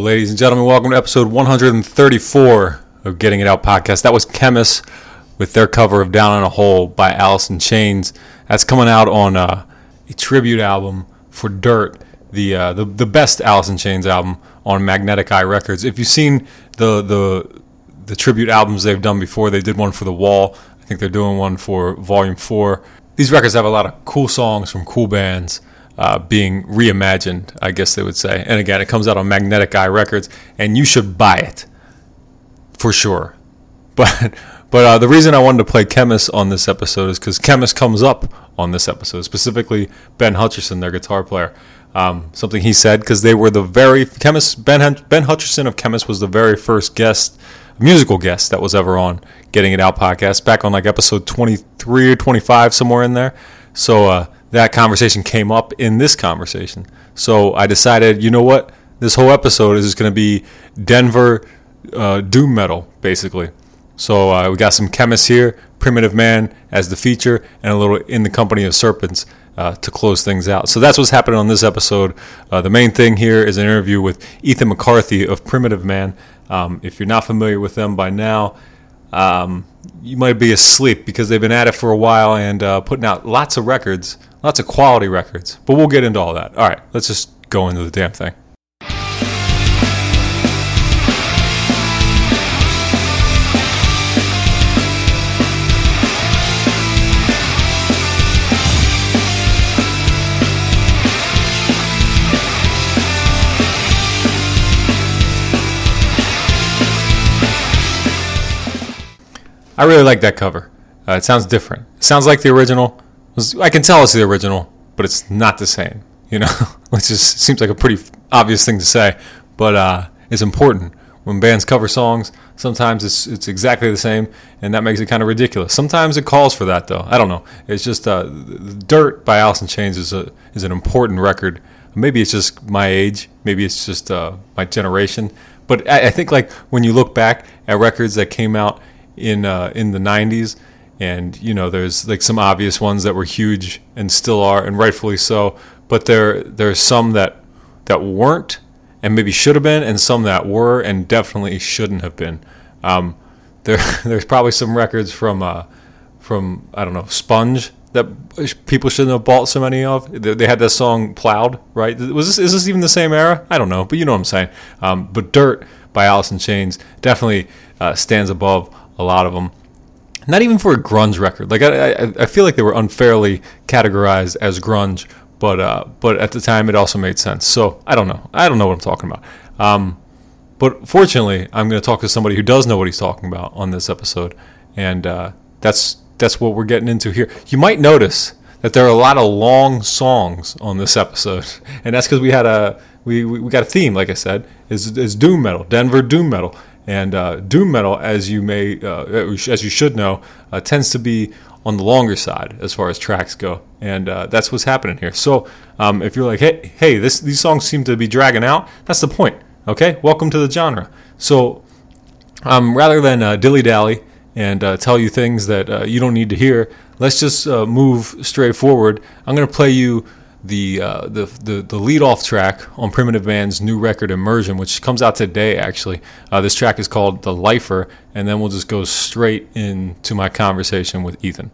Ladies and gentlemen. Welcome to episode 134 of Getting It Out podcast. That was Khemmis with their cover of Down in a Hole by Alice in Chains. That's coming out on uh, a tribute album for Dirt, the, uh, the the best Alice in Chains album on Magnetic Eye Records. If you've seen the the the tribute albums they've done before, they did one for The Wall. I think they're doing one for Volume Four. These records have a lot of cool songs from cool bands uh, being reimagined, I guess they would say. And again, it comes out on Magnetic Eye Records, and you should buy it for sure. But but uh, the reason I wanted to play Khemmis on this episode is because Khemmis comes up on this episode, specifically Ben Hutcherson, their guitar player. Um, something he said because they were the very Khemmis Ben Ben Hutcherson of Khemmis was the very first guest musical guest that was ever on Getting It Out podcast back on like episode 23 or 25 somewhere in there. So uh, that conversation came up in this conversation. So I decided, you know what? This whole episode is going to be Denver uh, doom metal, basically. So uh, we got some Khemmis here, Primitive Man as the feature, and a little In the Company of Serpents uh, to close things out. So that's what's happening on this episode. Uh, the main thing here is an interview with Ethan McCarthy of Primitive Man. Um, if you're not familiar with them by now, um, you might be asleep because they've been at it for a while and uh, putting out lots of records Lots of quality records. But we'll get into all that. All right, let's just go into the damn thing. I really like that cover. Uh, it sounds different. It sounds like the original, I can tell it's the original, but it's not the same. You know, which just seems like a pretty obvious thing to say, but uh, it's important. When bands cover songs, sometimes it's it's exactly the same, and that makes it kind of ridiculous. Sometimes it calls for that, though. I don't know. It's just uh, "Dirt" by Alice in Chains is a is an important record. Maybe it's just my age. Maybe it's just uh, my generation. But I, I, think like when you look back at records that came out in uh, in the '90s and you know there's like some obvious ones that were huge and still are and rightfully so but there there's some that that weren't and maybe should have been and some that were and definitely shouldn't have been um, there there's probably some records from uh, from I don't know Sponge that people shouldn't have bought so many of. They had that song "Plowed," right? Was this is this even the same era? I don't know, but you know what I'm saying. Um, but "Dirt" by Alice in Chains definitely uh, stands above a lot of them not even for a grunge record. Like I, I, I feel like they were unfairly categorized as grunge, but uh, but at the time it also made sense. So I don't know. I don't know what I'm talking about. Um, but fortunately, I'm going to talk to somebody who does know what he's talking about on this episode, and uh, that's that's what we're getting into here. You might notice that there are a lot of long songs on this episode, and that's because we had a we, we got a theme. Like I said, is is doom metal, Denver doom metal, and uh, doom metal, as you may, uh, as you should know, uh, tends to be on the longer side as far as tracks go, and uh, that's what's happening here. So, um, if you're like, hey, hey, this these songs seem to be dragging out, that's the point. Okay, welcome to the genre. So, um, rather than uh, dilly dally and uh, tell you things that you don't need to hear, let's just move straight forward. I'm going to play you the, uh, the the the lead off track on Primitive Man's new record Immersion, which comes out today. Actually, uh, this track is called "The Lifer," and then we'll just go straight into my conversation with Ethan.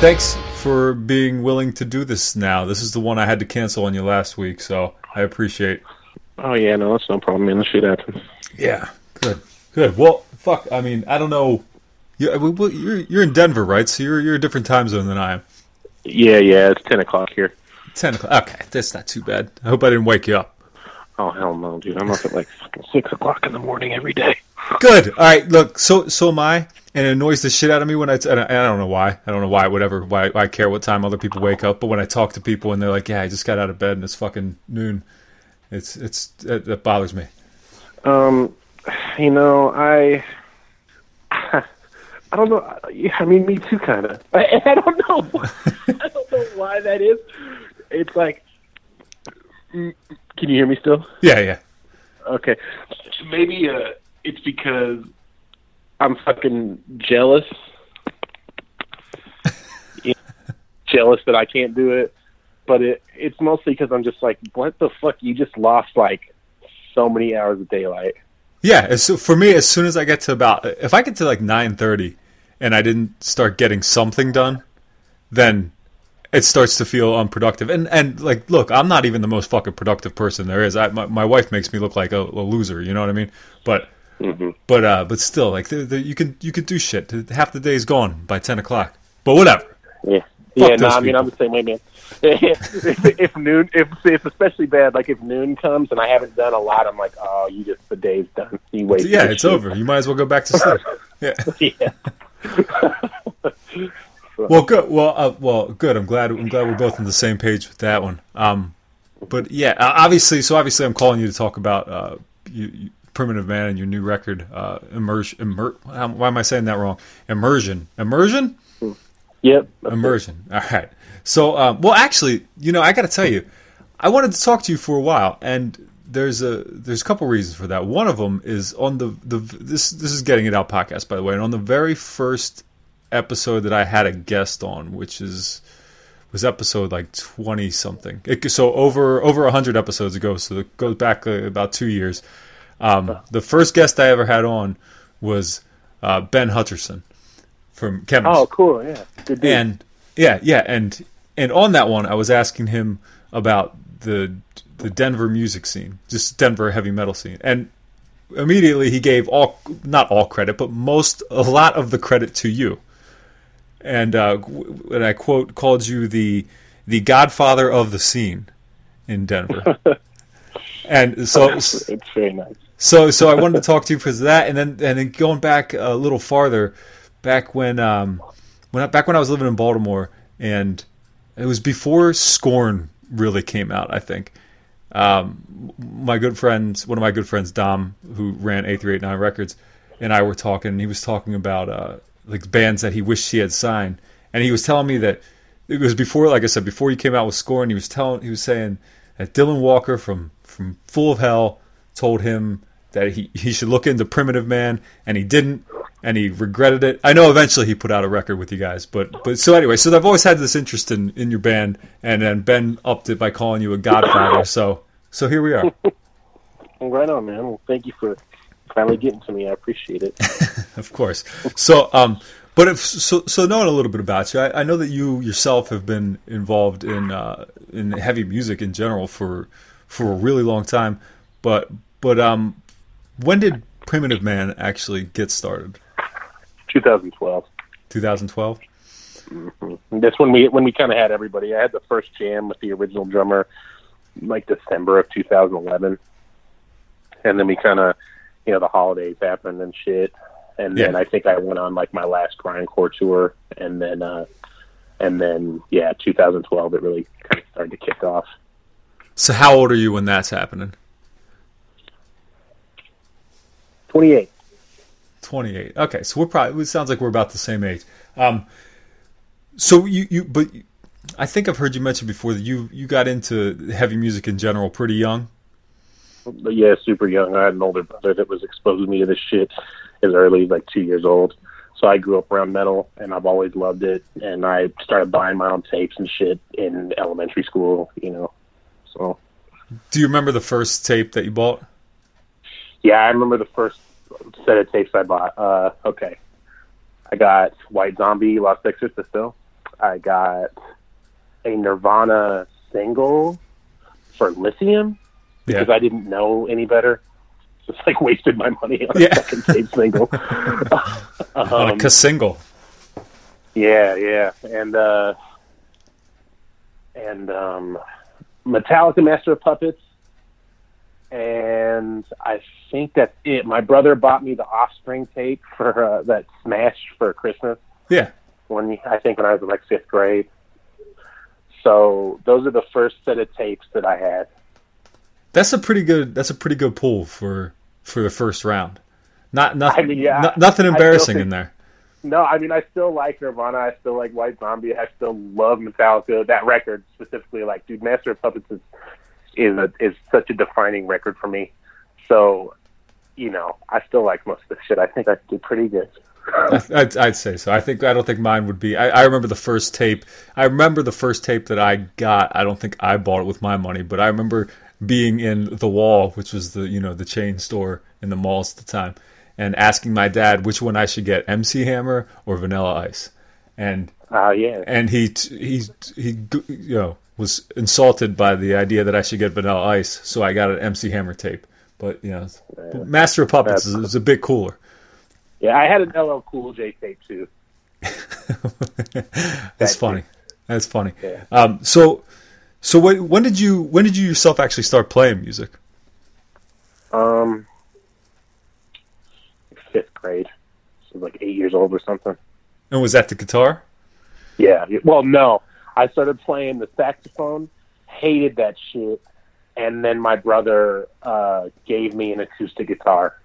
Thanks for being willing to do this now. This is the one I had to cancel on you last week, so I appreciate. Oh yeah, no, that's no problem, man. Shit happens. Yeah, good, good. Well, fuck. I mean, I don't know. You're you're in Denver, right? So you're you're a different time zone than I am. Yeah, yeah, it's ten o'clock here. Ten o'clock. Okay, that's not too bad. I hope I didn't wake you up. Oh hell no, dude! I'm up at like fucking six o'clock in the morning every day. Good. All right. Look, so so am I, and it annoys the shit out of me when I. T- I, don't know why. I don't know why. Whatever. Why, why I care what time other people wake up. But when I talk to people and they're like, "Yeah, I just got out of bed and it's fucking noon," it's it's it, it bothers me. Um, you know, I, I don't know. I mean, me too, kind of. I, I don't know. I don't know why that is. It's like, can you hear me still? Yeah, yeah. Okay, maybe uh, it's because I'm fucking jealous. Yeah, jealous that I can't do it, but it it's mostly because I'm just like, what the fuck? You just lost like so many hours of daylight. Yeah, so for me, as soon as I get to about, if I get to like nine thirty, and I didn't start getting something done, then it starts to feel unproductive. And and like, look, I'm not even the most fucking productive person there is. I, my my wife makes me look like a, a loser. You know what I mean? But Mm-hmm. but uh, but still, like, the, the, you can you can do shit. Half the day is gone by ten o'clock. But whatever. Yeah, Fuck yeah. No, those I mean I'm the same way, man. if, noon, if it's especially bad, like if noon comes and I haven't done a lot, I'm like, oh, you just the day's done. You wait. Yeah, it's over. You might as well go back to sleep. Yeah. yeah. Well, good. Well, uh, well, good. I'm glad. I'm glad we're both on the same page with that one. Um, but yeah, obviously, so obviously, I'm calling you to talk about uh, you, you, Primitive Man and your new record, uh, immersion. Immer, why am I saying that wrong? Immersion. Immersion. Yep. Immersion. All right. So, um, well, actually, you know, I got to tell you, I wanted to talk to you for a while, and there's a there's a couple reasons for that. One of them is on the the this this is getting it out podcast by the way, and on the very first episode that I had a guest on, which is was episode like twenty something. It, so over over hundred episodes ago. So it goes back uh, about two years. Um, the first guest I ever had on was uh, Ben Hutcherson from Khemmis. Oh, cool. Yeah. Good dude. And yeah, yeah, and and on that one, I was asking him about the the Denver music scene, just Denver heavy metal scene, and immediately he gave all not all credit, but most a lot of the credit to you. And uh, and I quote called you the the Godfather of the scene in Denver. and so it's very nice. So so I wanted to talk to you because of that, and then and then going back a little farther, back when um when I, back when I was living in Baltimore, and it was before Scorn really came out. I think um, my good friends, one of my good friends, Dom, who ran A three eight nine Records, and I were talking. and He was talking about uh, like bands that he wished he had signed, and he was telling me that it was before, like I said, before he came out with Scorn. He was telling, he was saying that Dylan Walker from from Full of Hell told him that he, he should look into Primitive Man, and he didn't, and he regretted it. I know eventually he put out a record with you guys, but but so anyway, so I've always had this interest in, in your band, and then Ben upped it by calling you a Godfather. So so here we are. Right on, man. Well, thank you for finally getting to me. I appreciate it. of course. So, um, but if so, so knowing a little bit about you, I, I know that you yourself have been involved in uh, in heavy music in general for for a really long time. But but um, when did Primitive Man actually get started? 2012. 2012. That's when we when we kind of had everybody. I had the first jam with the original drummer, like December of 2011, and then we kind of, you know, the holidays happened and shit, and then Yeah. I think I went on like my last grindcore tour, and then, uh and then yeah, 2012 it really kind of started to kick off. So how old are you when that's happening? 28. 28. Okay, so we're probably. It sounds like we're about the same age. Um, so you you but I think I've heard you mention before that you you got into heavy music in general pretty young. But yeah, super young. I had an older brother that was exposing me to this shit as early as like two years old. So I grew up around metal, and I've always loved it. And I started buying my own tapes and shit in elementary school. You know, so Do you remember the first tape that you bought? Yeah, I remember the first set of tapes I bought. Uh, okay, I got White Zombie, La Sexorcisto. I got a Nirvana single for Lithium Yeah. because I didn't know any better. Just like wasted my money on Yeah. a second tape single. On um, a single. yeah, yeah, and uh, and um, Metallica Master of Puppets, and I think that's it. My brother bought me the Offspring tape for uh, that Smash for Christmas Yeah. when I think when I was in like fifth grade. So those are the first set of tapes that I had. That's a pretty good. That's a pretty good pull for for the first round. Not nothing. I mean, yeah, no- nothing embarrassing think- in there. No, I mean I still like Nirvana. I still like White Zombie. I still love Metallica. That record specifically, like, dude, Master of Puppets is is a, is such a defining record for me. So, you know, I still like most of the shit. I think I did pretty good. I'd, I'd say so. I think I don't think mine would be. I, I remember the first tape. I remember the first tape that I got. I don't think I bought it with my money, but I remember being in the Wall, which was the you know the chain store in the malls at the time, and asking my dad which one I should get, MC Hammer or Vanilla Ice, and Uh, yeah. and he he he you know was insulted by the idea that I should get Vanilla Ice, so I got an MC Hammer tape. But you know, Master of Puppets is, is a bit cooler. Yeah, I had an LL Cool J tape too. That's That funny. That's funny. Yeah. Um, so, so when, when did you when did you yourself actually start playing music? Um, fifth grade. So like eight years old or something. And was that the guitar? Yeah. Well, no. I started playing the saxophone. Hated that shit. And then my brother uh, gave me an acoustic guitar,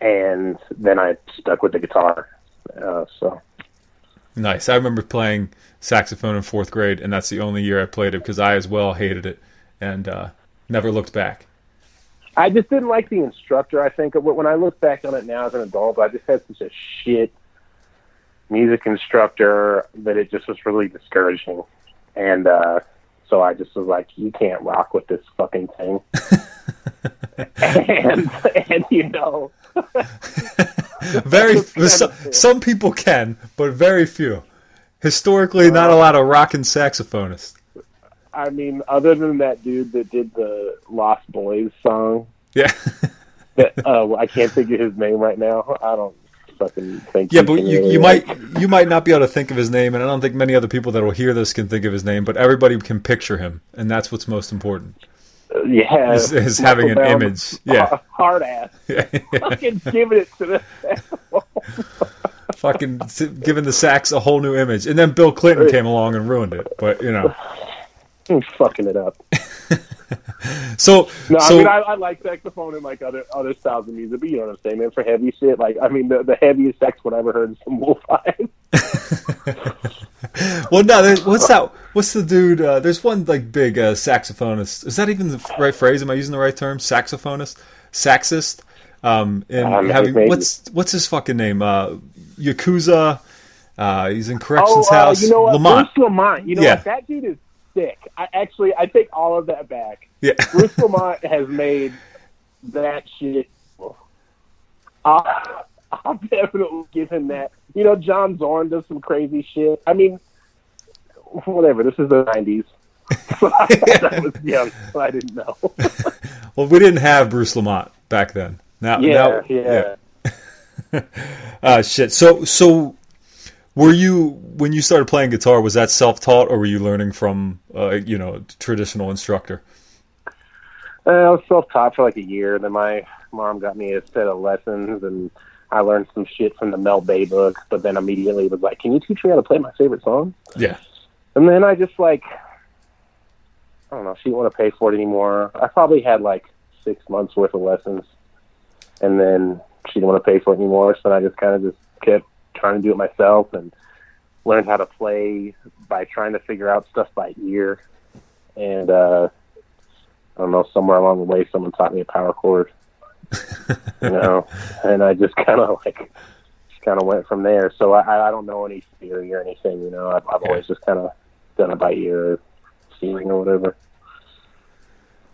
and then I stuck with the guitar. Uh, so Nice. I remember playing saxophone in fourth grade, and that's the only year I played it because I as well hated it and uh, never looked back. I just didn't like the instructor. I think when I look back on it now as an adult, I just had such a shit music instructor that it just was really discouraging. And uh, so I just was like, "You can't rock with this fucking thing." and and you know, Very That's kind some, of fair. some people can, but very few. Historically, not a lot of rockin' saxophonists. I mean, other than that dude that did the Lost Boys song, Yeah, that uh, I can't think of his name right now. I don't fucking think. yeah, but you, really, you like- might you might not be able to think of his name, and I don't think many other people that will hear this can think of his name. But everybody can picture him, and that's what's most important. Uh, yeah, is- is having an Brown, image. Yeah. hard ass. fucking giving it to the fucking giving the sax a whole new image. And then Bill Clinton came along and ruined it. But you know, fucking it up. so No, so I mean I, I like saxophone and like other other styles of music, but you know what I'm saying, man. For heavy shit, like I mean, the, the heaviest sax one I ever heard is some Wolf Eyes. well, no, what's that? What's the dude? Uh, there's one like big uh, saxophonist. Is that even the right phrase? Am I using the right term? Saxophonist, saxist. Um, and Um, having what's what's his fucking name? Uh, Yakuza. Uh, he's in corrections oh, uh, house. you know what? Lamont. Bruce Lamont. You know Yeah. what? That dude is sick. I actually I take all of that back. Yeah. Bruce Lamont has made that shit. I'll, I'll definitely give him that. You know, John Zorn does some crazy shit. I mean, whatever. This is the '90s. So I, was young, so I didn't know. well, we didn't have Bruce Lamont back then. Now, yeah, now, yeah. Uh, shit. So, so were you when you started playing guitar? Was that self-taught, or were you learning from, uh, you know, traditional instructor? Uh, I was self-taught for like a year. Then my mom got me a set of lessons, and I learned some shit from the Mel Bay book. But then immediately was like, "Can you teach me how to play my favorite song?" Yeah. And then I just like, I don't know. She didn't want to pay for it anymore. I probably had like six months worth of lessons, and then she didn't want to pay for it anymore. So I just kind of just kept trying to do it myself and learned how to play by trying to figure out stuff by ear. And uh, I don't know, somewhere along the way, someone taught me a power chord. you know, and I just kind of like just kind of went from there. So I, I don't know any theory or anything. You know, I've, I've Yeah. always just kind of done it by ear, or feeling or whatever.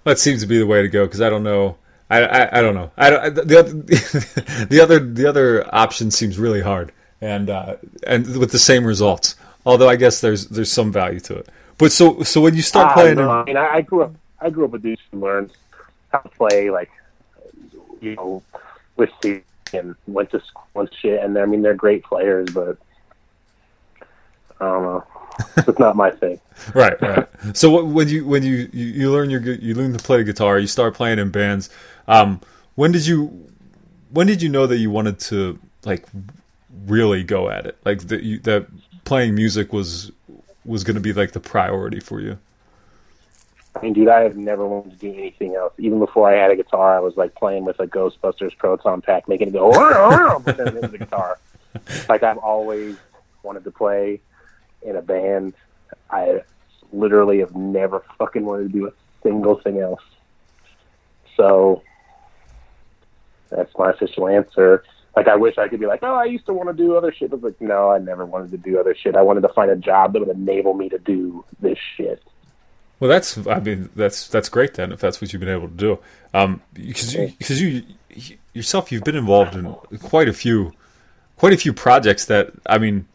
That seems to be the way to go because I don't know. I, I, I don't know. I, don't- the other the other the other option seems really hard and uh, and with the same results. Although I guess there's there's some value to it. But so so when you start Ah, playing, no, in- I mean, I, grew up. I grew up with dudes who learned how to play, like, you know, with the and went to school and shit. And I mean, they're great players, but I don't know. it's not my thing. right, right. So what, when you when you, you you learn your you learn to play guitar, you start playing in bands. Um, when did you when did you know that you wanted to like really go at it? Like that you, that playing music was was going to be like the priority for you. I mean, dude, I have never wanted to do anything else. Even before I had a guitar, I was like playing with a Ghostbusters Proton Pack, making it go, but then it was a guitar. Like I've always wanted to play in a band. I literally have never fucking wanted to do a single thing else. So that's my official answer. Like I wish I could be like, oh, I used to want to do other shit. But like, no, I never wanted to do other shit. I wanted to find a job that would enable me to do this shit. Well, that's I mean that's that's great then if that's what you've been able to do. Um, because you because you yourself you've been involved in quite a few quite a few projects that I mean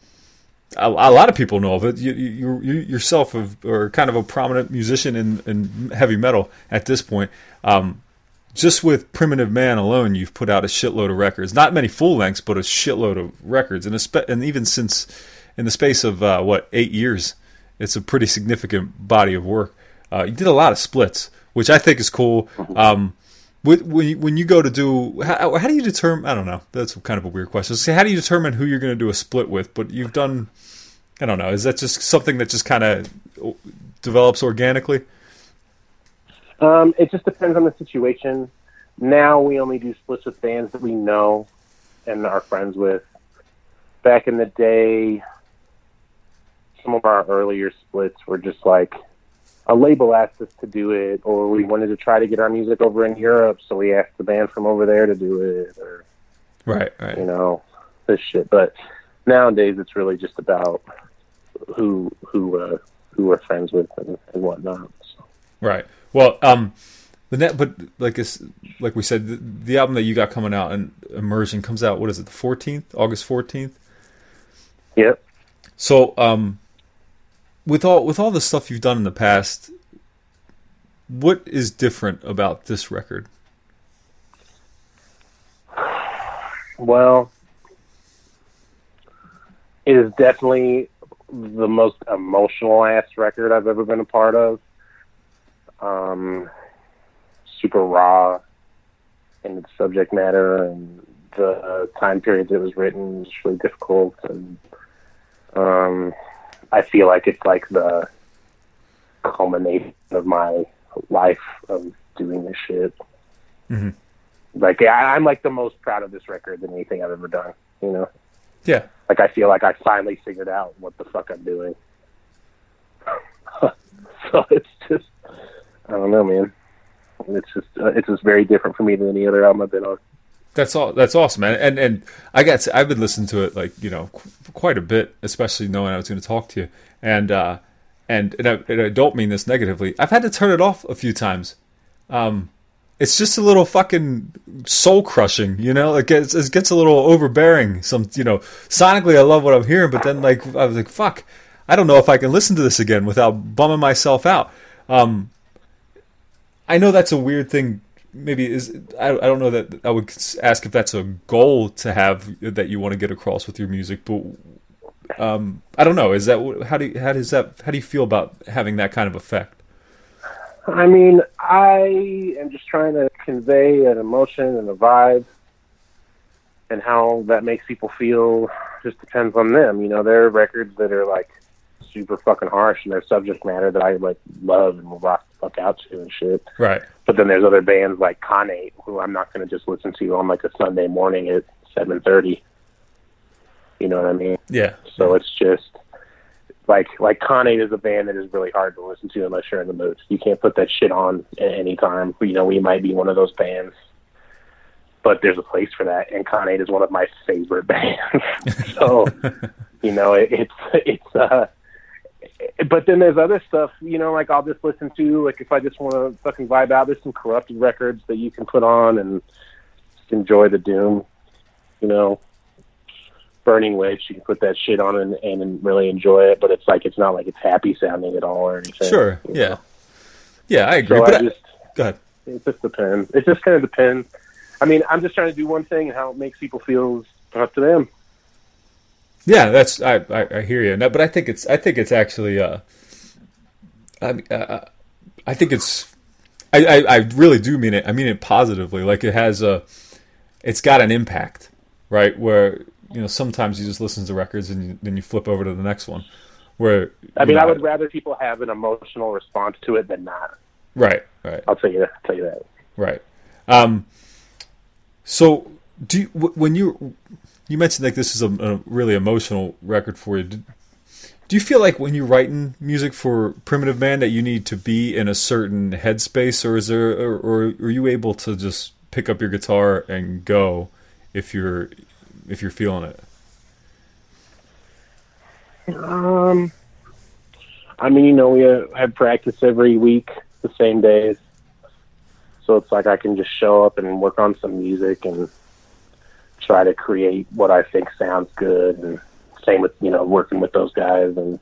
a, a lot of people know of it. You, you, you yourself have, are kind of a prominent musician in, in heavy metal at this point. Um, just with Primitive Man alone, you've put out a shitload of records. Not many full lengths, but a shitload of records. And, spe- and even since in the space of uh, what eight years, it's a pretty significant body of work. Uh, you did a lot of splits, which I think is cool. Um, when you, when you go to do, how, how do you determine? I don't know. That's kind of a weird question. So how do you determine who you're going to do a split with? But you've done, I don't know. Is that just something that just kind of develops organically? Um, it just depends on the situation. Now we only do splits with bands that we know and are friends with. Back in the day, some of our earlier splits were just like a label asked us to do it, or we wanted to try to get our music over in Europe, so we asked the band from over there to do it, or Right, right. you know, this shit. But nowadays, it's really just about who who uh, who we're friends with and, and whatnot. So. Right. Well, um, the net, but like it's, like we said, the, the album that you got coming out and Immersion comes out. What is it? The fourteenth, August fourteenth. Yep. So, um, with all with all the stuff you've done in the past, what is different about this record? Well, it is definitely the most emotional ass record I've ever been a part of. Um, super raw in its subject matter and the time period it was written was really difficult and um, I feel like it's like the culmination of my life of doing this shit. Mm-hmm. Like I, I'm like the most proud of this record than anything I've ever done. You know, Yeah. like I feel like I finally figured out what the fuck I'm doing. so it's just, I don't know, man. It's just, uh, it's just very different for me than any other album I've been on. That's all. That's awesome, man. And and I got to, I've been listening to it like you know qu- quite a bit, especially knowing I was going to talk to you. And uh, and and I, and I don't mean this negatively. I've had to turn it off a few times. Um, it's just a little fucking soul crushing, you know. It gets it gets a little overbearing. Some you know sonically, I love what I'm hearing, but then like I was like, fuck, I don't know if I can listen to this again without bumming myself out. Um, I know that's a weird thing. Maybe is I, I don't know that I would ask if that's a goal to have that you want to get across with your music, but um, I don't know. Is that how do you, how does that how do you feel about having that kind of effect? I mean, I am just trying to convey an emotion and a vibe, and how that makes people feel just depends on them. You know, there are records that are like super fucking harsh and their subject matter that I like love and will rock the fuck out to and shit. Right. But then there's other bands like Khanate who I'm not going to just listen to on like a Sunday morning at 7:30. You know what I mean? Yeah. So it's just like like Khanate is a band that is really hard to listen to unless you're in the mood. You can't put that shit on at any time. You know, we might be one of those bands, but there's a place for that. And Khanate is one of my favorite bands. so you know, it, it's it's uh. But then there's other stuff, you know, like I'll just listen to, like if I just want to fucking vibe out, there's some corrupted records that you can put on and just enjoy the doom, you know Burning Witch. You can put that shit on and, and really enjoy it, but it's like it's not like it's happy sounding at all or anything. Sure. Yeah. know? Yeah, I agree. So but I I- just go ahead. it just depends. It just kind of depends. I mean, I'm just trying to do one thing, and how it makes people feel is up to them. Yeah, that's I, I, I hear you. No, but I think it's I think it's actually uh, I mean, uh, I think it's I, I I really do mean it. I mean it positively. Like it has a, it's got an impact, right? Where you know sometimes you just listen to records and you, then you flip over to the next one. Where I mean, know, I would rather people have an emotional response to it than not. right, right. I'll tell you that. I'll tell you that. Right. Um, so, do you, when you you mentioned like this is a, a really emotional record for you? Do, do you feel like when you're writing music for Primitive Man that you need to be in a certain headspace, or is there, or, or are you able to just pick up your guitar and go if you're if you're feeling it? Um, I mean, you know, we have practice every week, the same days. So it's like I can just show up and work on some music and try to create what I think sounds good. And same with, you know, working with those guys and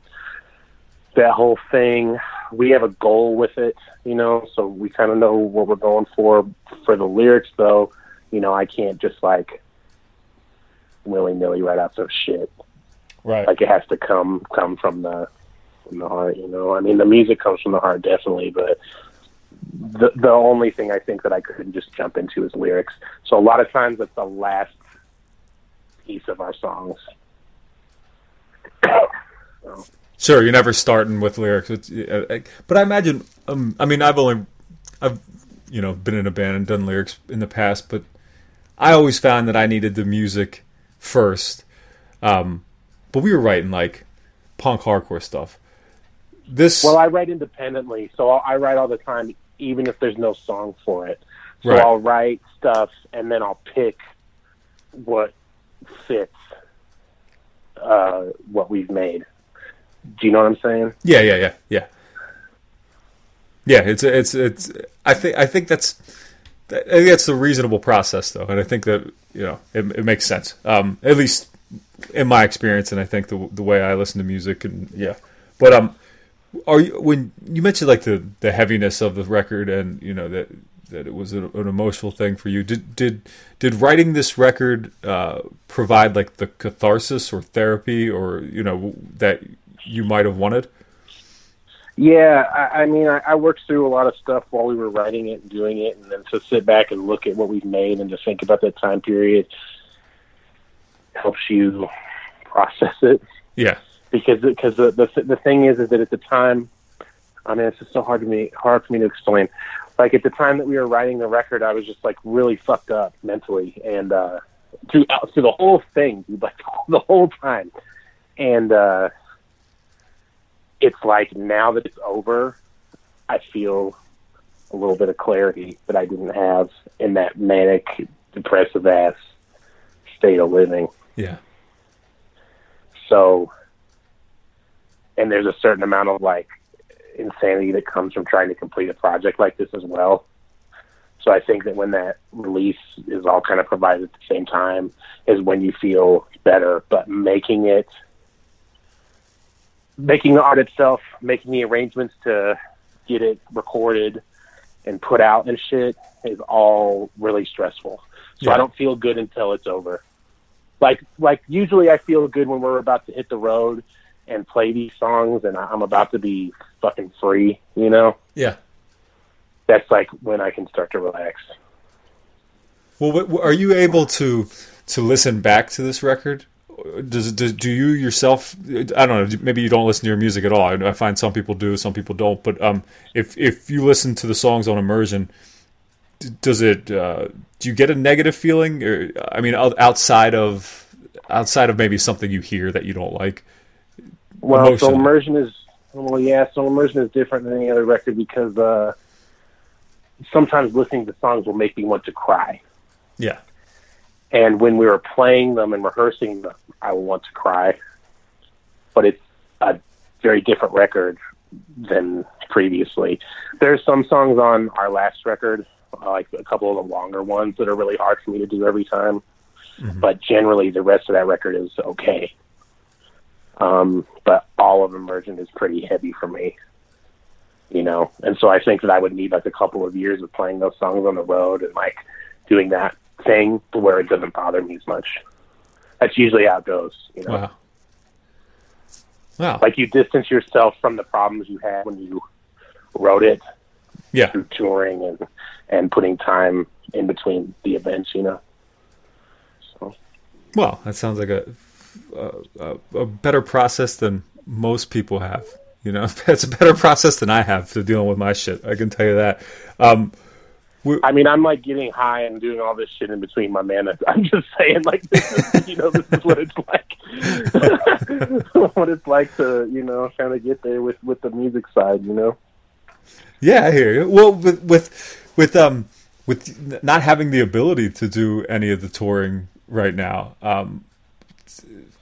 that whole thing. We have a goal with it, you know, so we kind of know what we're going for. For the lyrics, though, you know, I can't just like willy nilly write out some shit Right. like it has to come come from the from the heart you know i mean the music comes from the heart definitely but the the only thing i think that i couldn't just jump into is lyrics so a lot of times it's the last piece of our songs so, Sure, you're never starting with lyrics. Uh, but I imagine, um, I mean, I've only, I've, you know, been in a band and done lyrics in the past, but I always found that I needed the music first. Um, but we were writing like punk hardcore stuff. This, well i write independently so i write all the time even if there's no song for it so Right. i'll write stuff and then i'll pick what fits uh what we've made do you know what i'm saying yeah, yeah, yeah, yeah, yeah. It's it's it's. I think I think that's I think that's a reasonable process though, and I think that you know it, it makes sense. Um, at least in my experience, and I think the the way I listen to music, and yeah. But um, are you when you mentioned like the the heaviness of the record, and you know that that it was an, an emotional thing for you? Did did did writing this record uh, provide like the catharsis or therapy, or you know that you might have wanted? Yeah, I, I mean, I, I worked through a lot of stuff while we were writing it and doing it, and then to sit back and look at what we've made and to think about that time period helps you process it. Yeah, Because because the, the the thing is is that at the time, I mean, it's just so hard to me hard for me to explain. Like at the time that we were writing the record, I was just like really fucked up mentally, and uh, through through the whole thing, dude, like the whole time, and. uh it's like now that it's over, I feel a little bit of clarity that I didn't have in that manic, depressive ass state of living. yeah, So, and there's a certain amount of like insanity that comes from trying to complete a project like this as well. So I think that when that release is all kind of provided at the same time is when you feel better. But making it, making the art itself, making the arrangements to get it recorded and put out and shit is all really stressful. So Yeah. I don't feel good until it's over. Like like usually I feel good when we're about to hit the road and play these songs and I'm about to be fucking free, you know? yeah. That's like when I can start to relax. Well, are you able to to listen back to this record? Does, does do you yourself? I don't know. Maybe you don't listen to your music at all. I, I find some people do, some people don't. But um, if if you listen to the songs on immersion, does it? Uh, do you get a negative feeling? Or I mean, outside of outside of maybe something you hear that you don't like. Well, so immersion is well, yeah. So immersion is different than any other record because uh, sometimes listening to songs will make me want to cry, Yeah, and when we were playing them and rehearsing them, I will want to cry. But it's a very different record than previously. There's some songs on our last record, uh, like a couple of the longer ones, that are really hard for me to do every time. but generally the rest of that record is okay. Um, but all of Immersion is pretty heavy for me, you know, and so I think that I would need like a couple of years of playing those songs on the road and like doing that thing to where it doesn't bother me as much. That's usually how it goes, you know. Wow. Wow. Like you distance yourself from the problems you had when you wrote it yeah. through touring and and putting time in between the events, you know. So Well, that sounds like a a, a better process than most people have. You know, it's a better process than I have for dealing with my shit. I can tell you that. Um, I mean, I'm like getting high and doing all this shit in between, my man. I'm just saying, like, this is, you know, this is what it's like. what it's like to, you know, kind of get there with with the music side, you know. Yeah, I hear you. Well, with with with um with not having the ability to do any of the touring right now, um,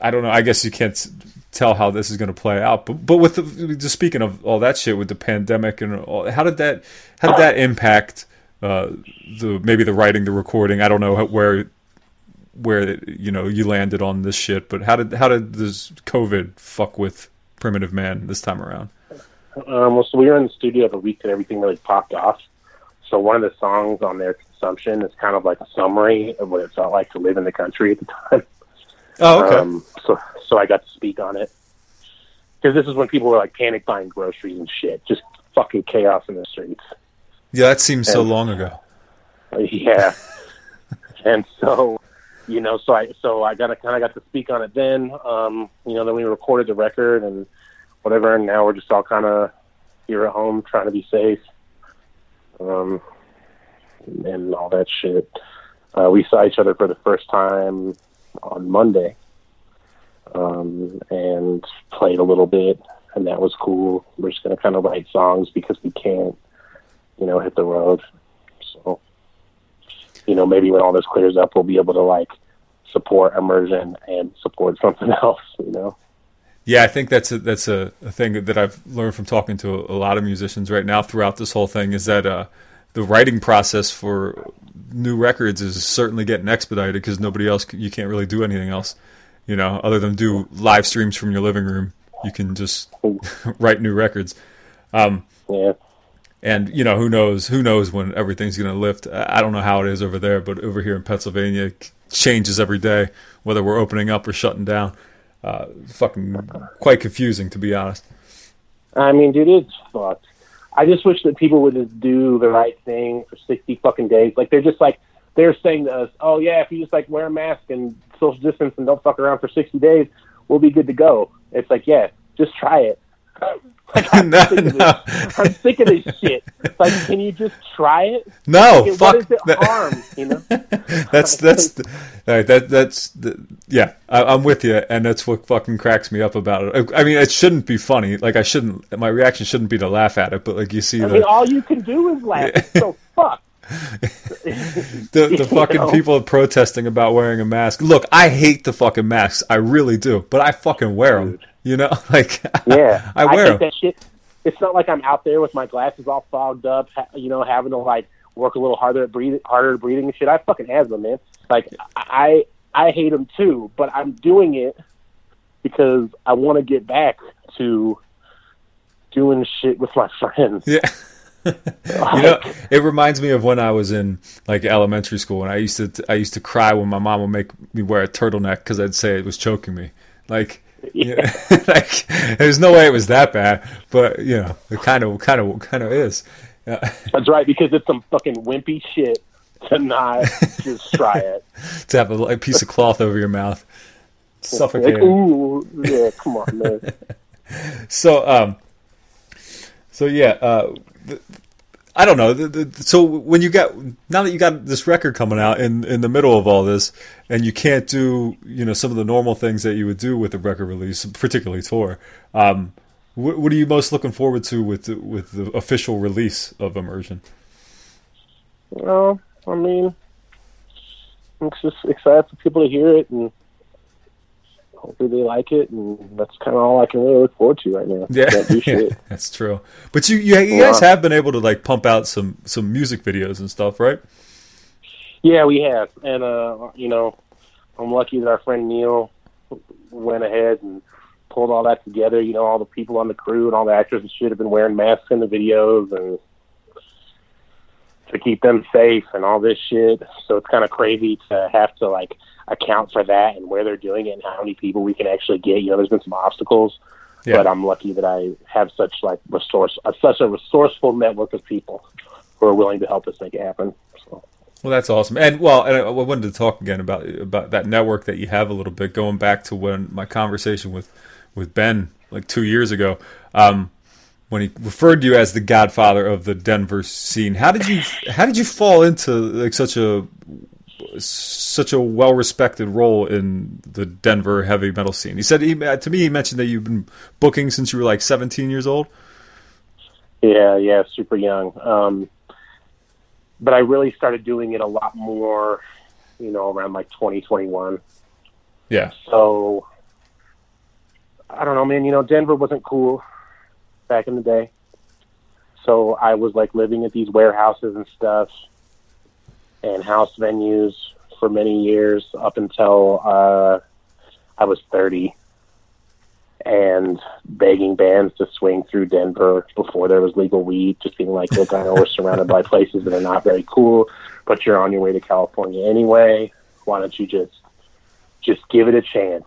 I don't know. I guess you can't tell how this is going to play out. But but with the, just speaking of all that shit with the pandemic and all, how did that how did that impact uh, the maybe the writing, the recording? I don't know where where you know you landed on this shit, but how did how did this COVID fuck with Primitive Man this time around? Um, well, so we were in the studio the week that everything really popped off. So one of the songs on their consumption is kind of like a summary of what it felt like to live in the country at the time. Oh, okay. Um, so so I got to speak on it because this is when people were like panic buying groceries and shit, just fucking chaos in the streets. Yeah, that seems so long ago. Yeah, and so you know, so I so I got to kind of got to speak on it then. Um, you know, then we recorded the record and whatever, and now we're just all kind of here at home trying to be safe, um, and all that shit. Uh, we saw each other for the first time on Monday, um, and played a little bit, and that was cool. We're just gonna kind of write songs because we can't, you know, hit the road. So, you know, maybe when all this clears up, we'll be able to like support immersion and support something else. You know. Yeah, I think that's a, that's a, a thing that, I've learned from talking to a, a lot of musicians right now throughout this whole thing is that uh, the writing process for new records is certainly getting expedited because nobody else you can't really do anything else, you know, other than do live streams from your living room. You can just write new records. Um, Yeah. and you know who knows who knows when everything's going to lift i I don't know how it is over there but over here in pennsylvania it changes every day whether we're opening up or shutting down uh, fucking quite confusing to be honest I mean, dude, it's fucked. I just wish that people would just do the right thing for sixty fucking days. Like they're just like they're saying to us, "Oh yeah, if you just like wear a mask and social distance and don't fuck around for sixty days, we'll be good to go." It's like, yeah, just try it. I'm, No, sick of no. this. I'm sick of this shit. It's like, can you just try it? no Like, fuck what does it that- harm? You know? that's that's the, all right, that that's the, yeah I, I'm with you and that's what fucking cracks me up about it I, I mean it shouldn't be funny like I shouldn't my reaction shouldn't be to laugh at it but like you see I the mean, all you can do is laugh. It's so fuck. the, the fucking know? people protesting about wearing a mask. Look, I hate the fucking masks. I really do, but I fucking wear them. You know, like Yeah, I wear think 'em. that shit. It's not like I'm out there with my glasses all fogged up, you know, having to like work a little harder at breathing, harder at breathing and shit. I fucking asthma, man. Like I, I hate them too, but I'm doing it because I want to get back to doing shit with my friends. yeah. you know, it reminds me of when I was in like elementary school, and I used to I used to cry when my mom would make me wear a turtleneck because I'd say it was choking me. Like, yeah, like there's no way it was that bad, but you know, it kind of kind of kind of is. Yeah. That's right, because it's some fucking wimpy shit to not just try it. to have a, like, piece of cloth over your mouth, Like, suffocating. ooh, yeah, come on, man. So, um, so yeah, uh, th- I don't know. The, the, so when you got now that you got this record coming out in in the middle of all this, and you can't do you know some of the normal things that you would do with a record release, particularly tour. Um, what, what are you most looking forward to with with the official release of Immersion? Well, I mean, I'm just excited for people to hear it, and hopefully they like it, and that's kind of all I can really look forward to right now. Yeah, shit. that's true. But you you, you guys have been able to like pump out some some music videos and stuff, right? Yeah, we have, and uh, you know, I'm lucky that our friend Neil went ahead and pulled all that together. You know, all the people on the crew and all the actors and shit have been wearing masks in the videos and to keep them safe and all this shit. So it's kind of crazy to have to like account for that and where they're doing it and how many people we can actually get. You know, there's been some obstacles, Yeah. but I'm lucky that I have such like resource, uh, such a resourceful network of people who are willing to help us make it happen. So. Well, that's awesome. And well, and I I wanted to talk again about about that network that you have a little bit, going back to when my conversation with with Ben like two years ago, um, when he referred to you as the Godfather of the Denver scene. How did you how did you fall into like such a such a well respected role in the Denver heavy metal scene? He said he, to me he mentioned that you've been booking since you were like 17 years old. Yeah, yeah, super young. Um, but I really started doing it a lot more, you know, around like 2021. Yeah, So I don't know, man. You know, Denver wasn't cool back in the day. So I was like living at these warehouses and stuff and house venues for many years up until uh, I was 30 and begging bands to swing through Denver before there was legal weed, just being like, look, I know we're surrounded by places that are not very cool, but you're on your way to California anyway. Why don't you just just give it a chance?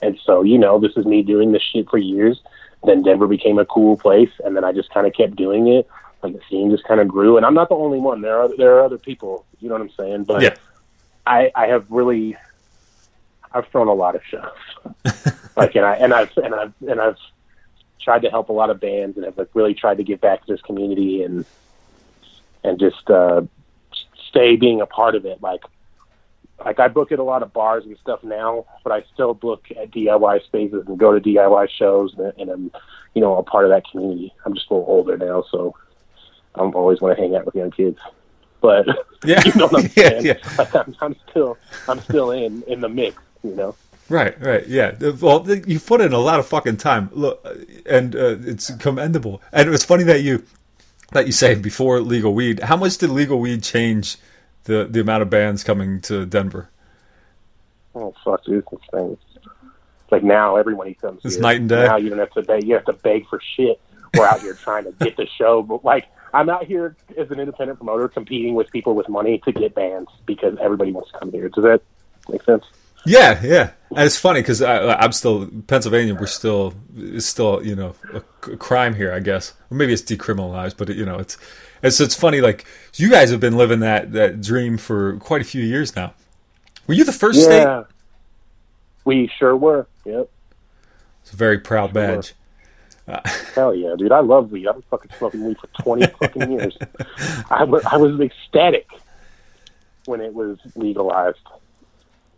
And so, you know, this is me doing this shit for years. Then Denver became a cool place, and then I just kind of kept doing it. Like the scene just kind of grew, and I'm not the only one. There are there are other people. You know what I'm saying? But Yeah. I I have really I've thrown a lot of shows. like and I and I've and I've and I've tried to help a lot of bands and have like really tried to give back to this community and and just uh stay being a part of it. Like like I book at a lot of bars and stuff now, but I still book at DIY spaces and go to DIY shows and, and I'm you know a part of that community. I'm just a little older now, so I always want to hang out with young kids. But Yeah. you know what I'm Yeah, saying? yeah. Like I'm, I'm still I'm still in in the mix, you know. Right, right, yeah. Well, you put in a lot of fucking time. Look, and uh, it's commendable. And it was funny that you that you say before legal weed. How much did legal weed change the the amount of bands coming to Denver? Oh fuck, dude, this thing. It's like now everyone he comes It's here. night and day. Now you don't have to beg. You have to beg for shit. We're out here trying to get the show, but like I'm out here as an independent promoter competing with people with money to get bands because everybody wants to come here. Does that make sense? Yeah, yeah. And it's funny because I'm still Pennsylvania. We're still it's still you know a, crime here, I guess. Or maybe it's decriminalized, but you know it's it's it's funny. Like you guys have been living that that dream for quite a few years now. Were you the first state? Yeah. We sure were. Yep. It's a very proud Sure were. Badge. Hell yeah, dude. I love weed. I've been fucking smoking weed for 20 fucking years. I was, I was ecstatic when it was legalized.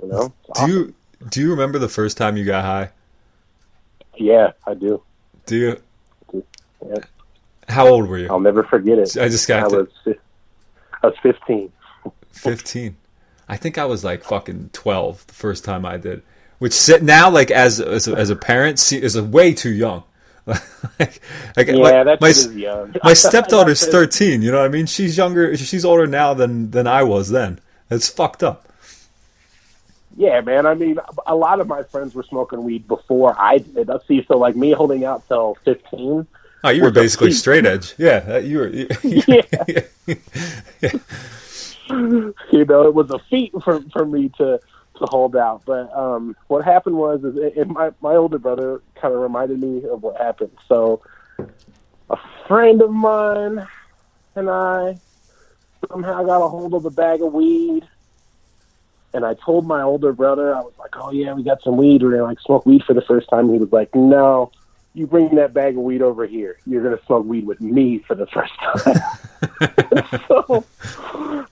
You know? It's Do you do you remember the first time you got high? Yeah, I do. Do you? Yeah. How old were you? I'll never forget it. I just got I to- was, I was 15. Fifteen. I think I was like fucking twelve the first time I did. Which now, like as as a, as a parent, is a way too young. like, like Yeah, my, that's my, is young. my stepdaughter's thirteen. You know what I mean? She's younger. She's older now than than I was then. It's fucked up. Yeah, man. I mean, a lot of my friends were smoking weed before I did. Let's see. So, like me holding out till 15. Oh, you were basically straight edge. Yeah, that- you were. Yeah. you know, it was a feat for for me to to hold out. But um, what happened was, is it, it, my my older brother kind of reminded me of what happened. So, a friend of mine and I somehow got a hold of a bag of weed. And I told my older brother, I was like, "Oh yeah, we got some weed. We're gonna like smoke weed for the first time." He was like, "No, you bring that bag of weed over here. You're gonna smoke weed with me for the first time." so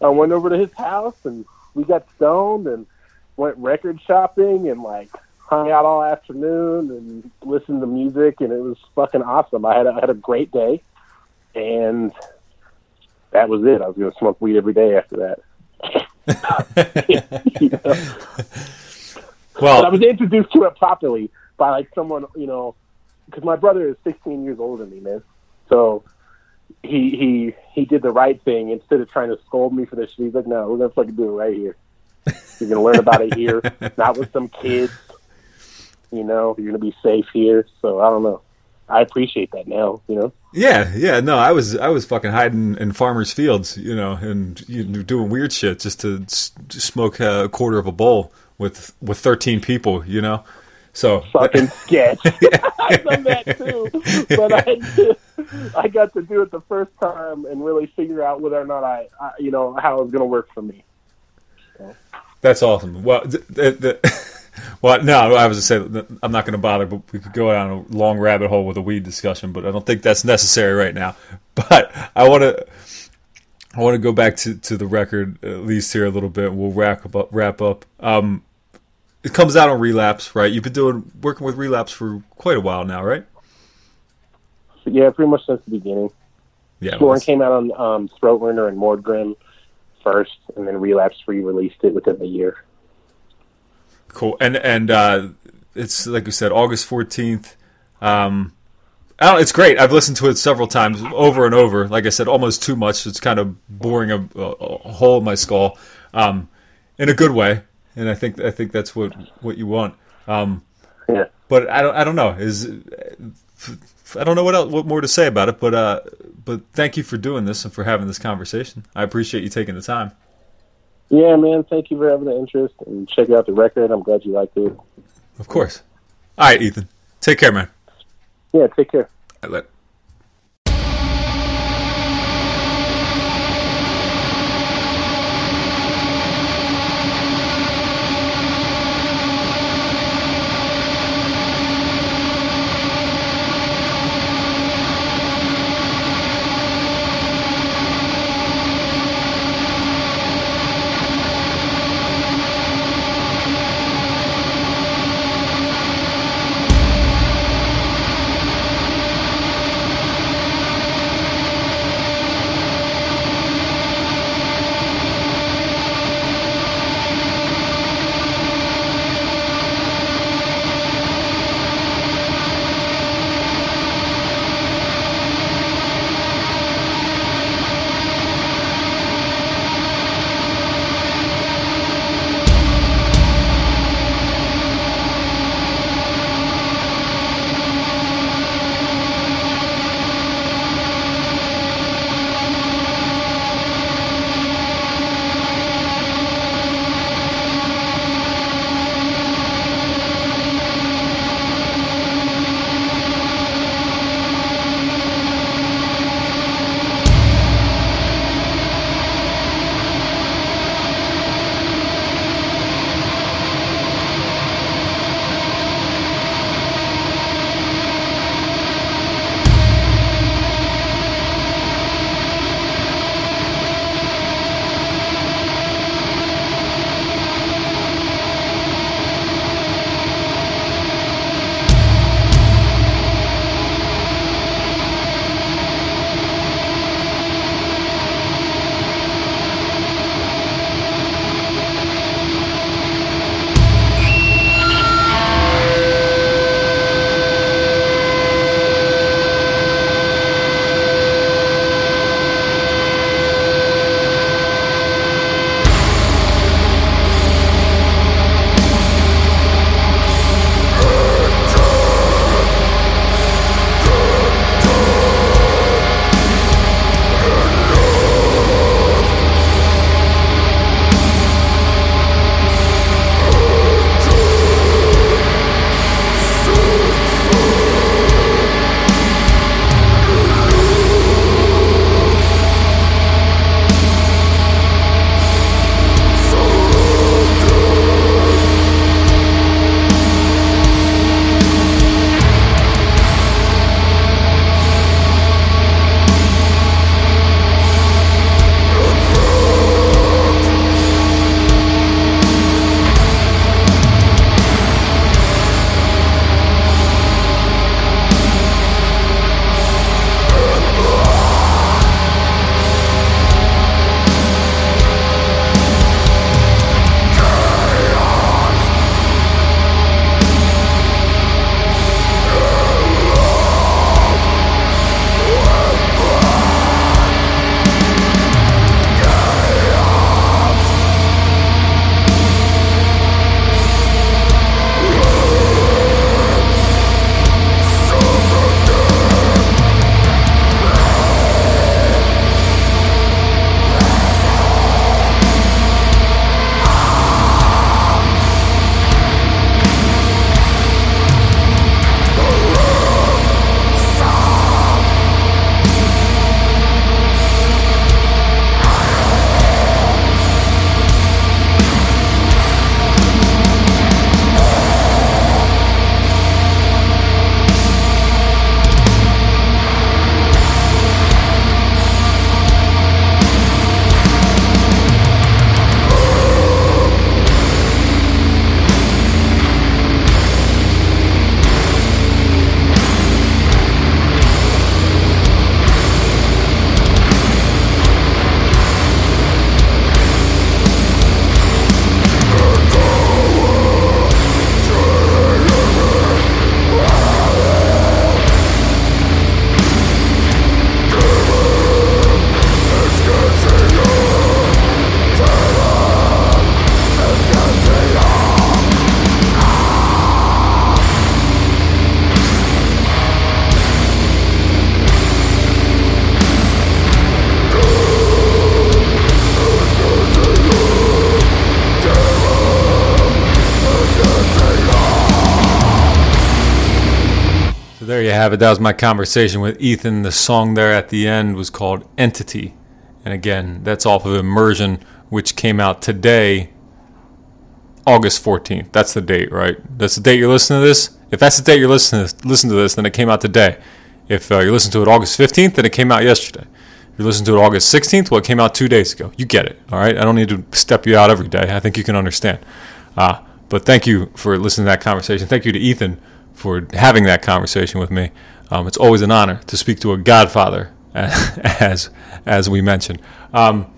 I went over to his house and we got stoned and went record shopping and like hung out all afternoon and listened to music and it was fucking awesome. I had a, I had a great day and that was it. I was going to smoke weed every day after that. You know? But I was introduced to it properly by like someone, you know, because my brother is 16 years older than me, man. So he he he did the right thing instead of trying to scold me for this shit. He's like, no, we're gonna fucking do it right here. You're going to learn about it here, not with some kids. You know, you're going to be safe here. So I don't know. I appreciate that now. You know. Yeah, yeah, no, I was I was fucking hiding in farmers' fields, you know, and you know, doing weird shit just to s- smoke a quarter of a bowl with with thirteen people, you know. So fucking sketch. I've done that too, but I I got to do it the first time and really figure out whether or not I, I you know how it was going to work for me. So. That's awesome. Well, the, the, well, no, I was to say I'm not going to bother, but we could go down a long rabbit hole with a weed discussion, but I don't think that's necessary right now. But I want to. I want to go back to, to the record at least here a little bit. We'll wrap up. Wrap up. Um, it comes out on Relapse, right? You've been doing working with Relapse for quite a while now, right? Yeah, pretty much since the beginning. Yeah, Scorn came out on um, Throatruiner and Mordgrimm first, and then Relapse re-released it within the year. Cool, and and uh, it's like you said, August fourteenth. Um, I don't, it's great. I've listened to it several times, over and over. Like I said, almost too much. It's kind of boring a, a, a hole in my skull, um, in a good way and I think I think that's what what you want. Um, yeah. But I don't I don't know is I don't know what else, what more to say about it. But uh, but thank you for doing this and for having this conversation. I appreciate you taking the time. Yeah, man. Thank you for having the interest and check out the record. I'm glad you liked it. Of course. All right, Ethan. Take care, man. Yeah, take care. I let. Have it. That was my conversation with Ethan. The song there at the end was called Entity. And again, that's off of Immersion, which came out today, August 14th. That's the date, right? That's the date you're listening to this. If that's the date you're listening to, listen to this, then it came out today. If uh, you're listening to it August 15th, then it came out yesterday. If you listen to it August 16th, well, it came out two days ago. You get it, all right? I don't need to step you out every day. I think you can understand. Uh, but thank you for listening to that conversation. Thank you to Ethan for having that conversation with me. Um, it's always an honor to speak to a godfather, as as we mentioned. Um,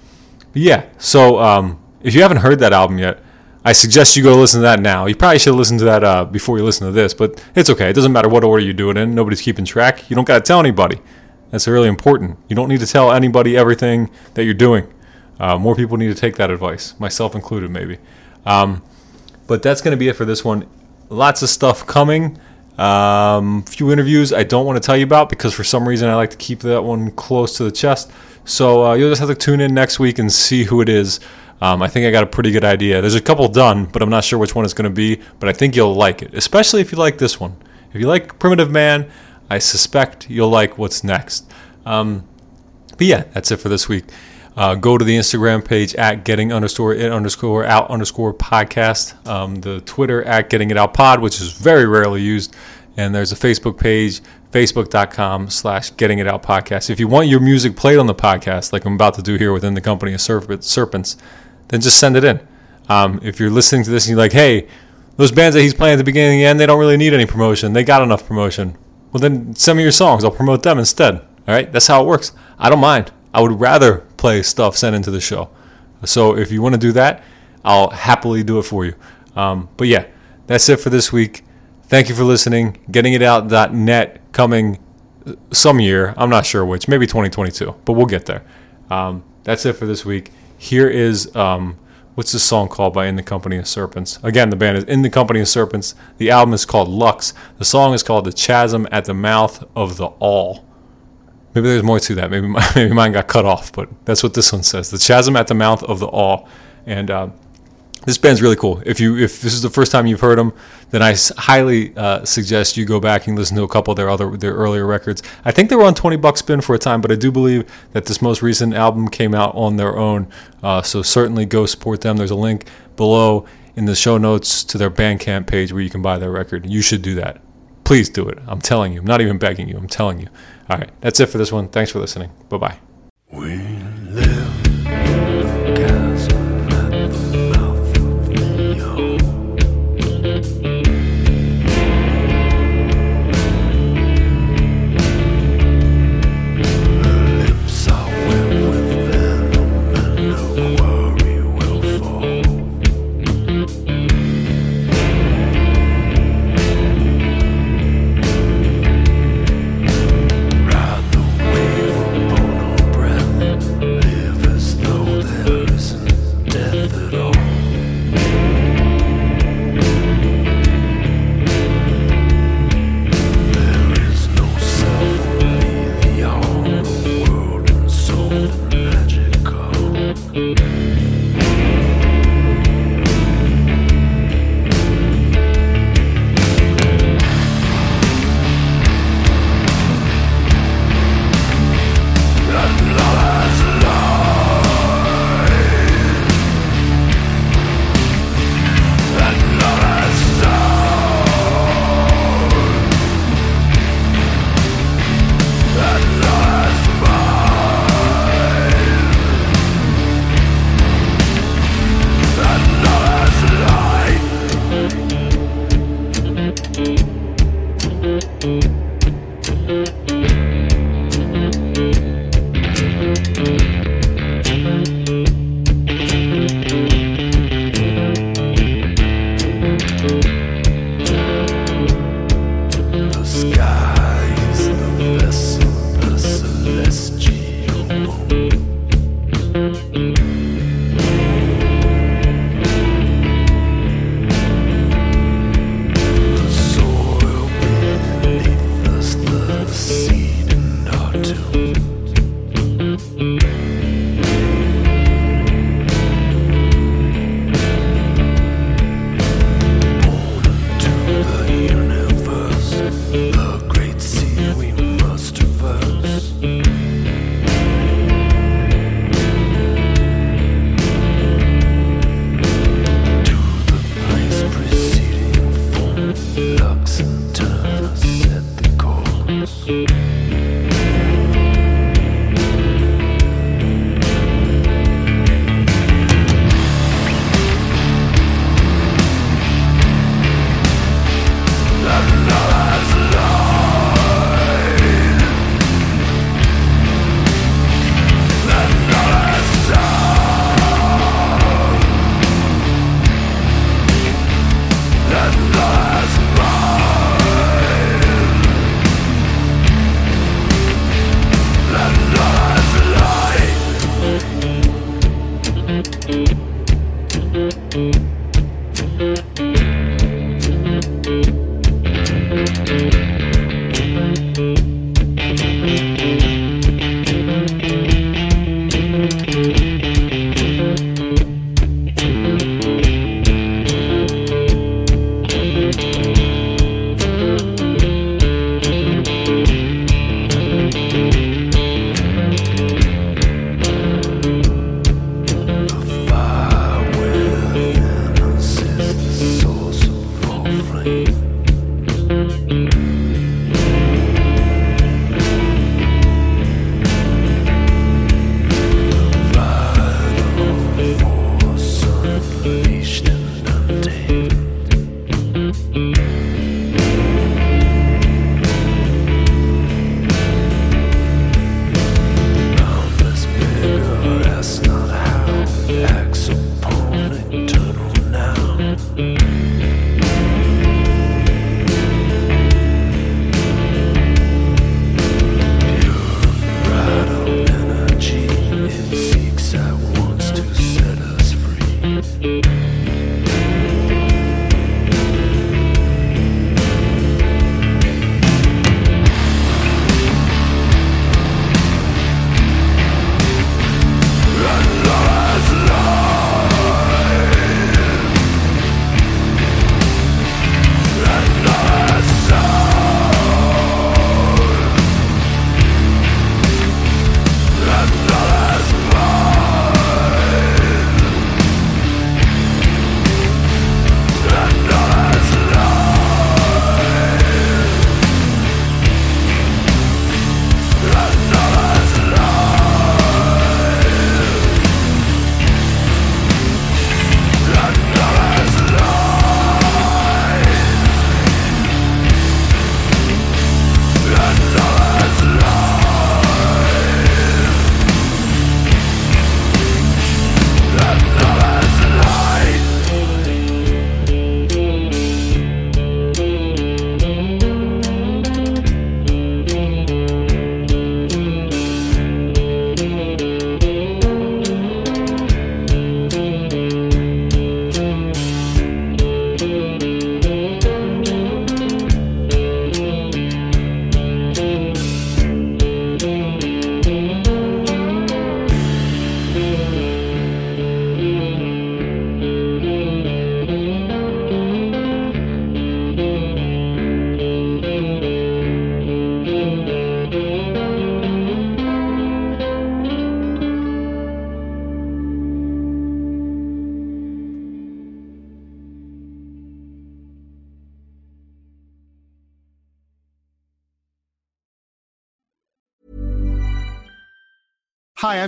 yeah, so um, if you haven't heard that album yet, I suggest you go listen to that now. You probably should listen to that uh, before you listen to this, but it's okay. It doesn't matter what order you do it in. Nobody's keeping track. You don't got to tell anybody. That's really important. You don't need to tell anybody everything that you're doing. Uh, more people need to take that advice, myself included, maybe. Um, but that's going to be it for this one. Lots of stuff coming. Um, few interviews I don't want to tell you about because for some reason I like to keep that one close to the chest. So uh, you'll just have to tune in next week and see who it is. Um, I think I got a pretty good idea. There's a couple done, but I'm not sure which one it's going to be. But I think you'll like it, especially if you like this one. If you like Primitive Man, I suspect you'll like what's next. Um, but yeah, that's it for this week. Uh, go to the Instagram page at getting underscore it underscore out underscore podcast. Um, the Twitter at getting it out pod, which is very rarely used. And there's a Facebook page, facebook.com slash getting it out podcast. If you want your music played on the podcast, like I'm about to do here within the company of Serpents, then just send it in. Um, if you're listening to this and you're like, hey, those bands that he's playing at the beginning and the end, they don't really need any promotion. They got enough promotion. Well, then send me your songs. I'll promote them instead. All right? That's how it works. I don't mind. I would rather play stuff sent into the show. So if you want to do that, I'll happily do it for you. Um, but yeah, that's it for this week. Thank you for listening. GettingItOut.net coming some year. I'm not sure which, maybe 2022, but we'll get there. Um, that's it for this week. Here is um, what's the song called by In the Company of Serpents? Again, the band is In the Company of Serpents. The album is called Lux. The song is called The Chasm at the Mouth of the All. Maybe there's more to that. Maybe maybe mine got cut off, but that's what this one says. The chasm at the mouth of the all, and uh, this band's really cool. If you if this is the first time you've heard them, then I highly uh, suggest you go back and listen to a couple of their other their earlier records. I think they were on Twenty Buck Spin for a time, but I do believe that this most recent album came out on their own. Uh, so certainly go support them. There's a link below in the show notes to their Bandcamp page where you can buy their record. You should do that. Please do it. I'm telling you. I'm not even begging you. I'm telling you. All right. That's it for this one. Thanks for listening. Bye bye.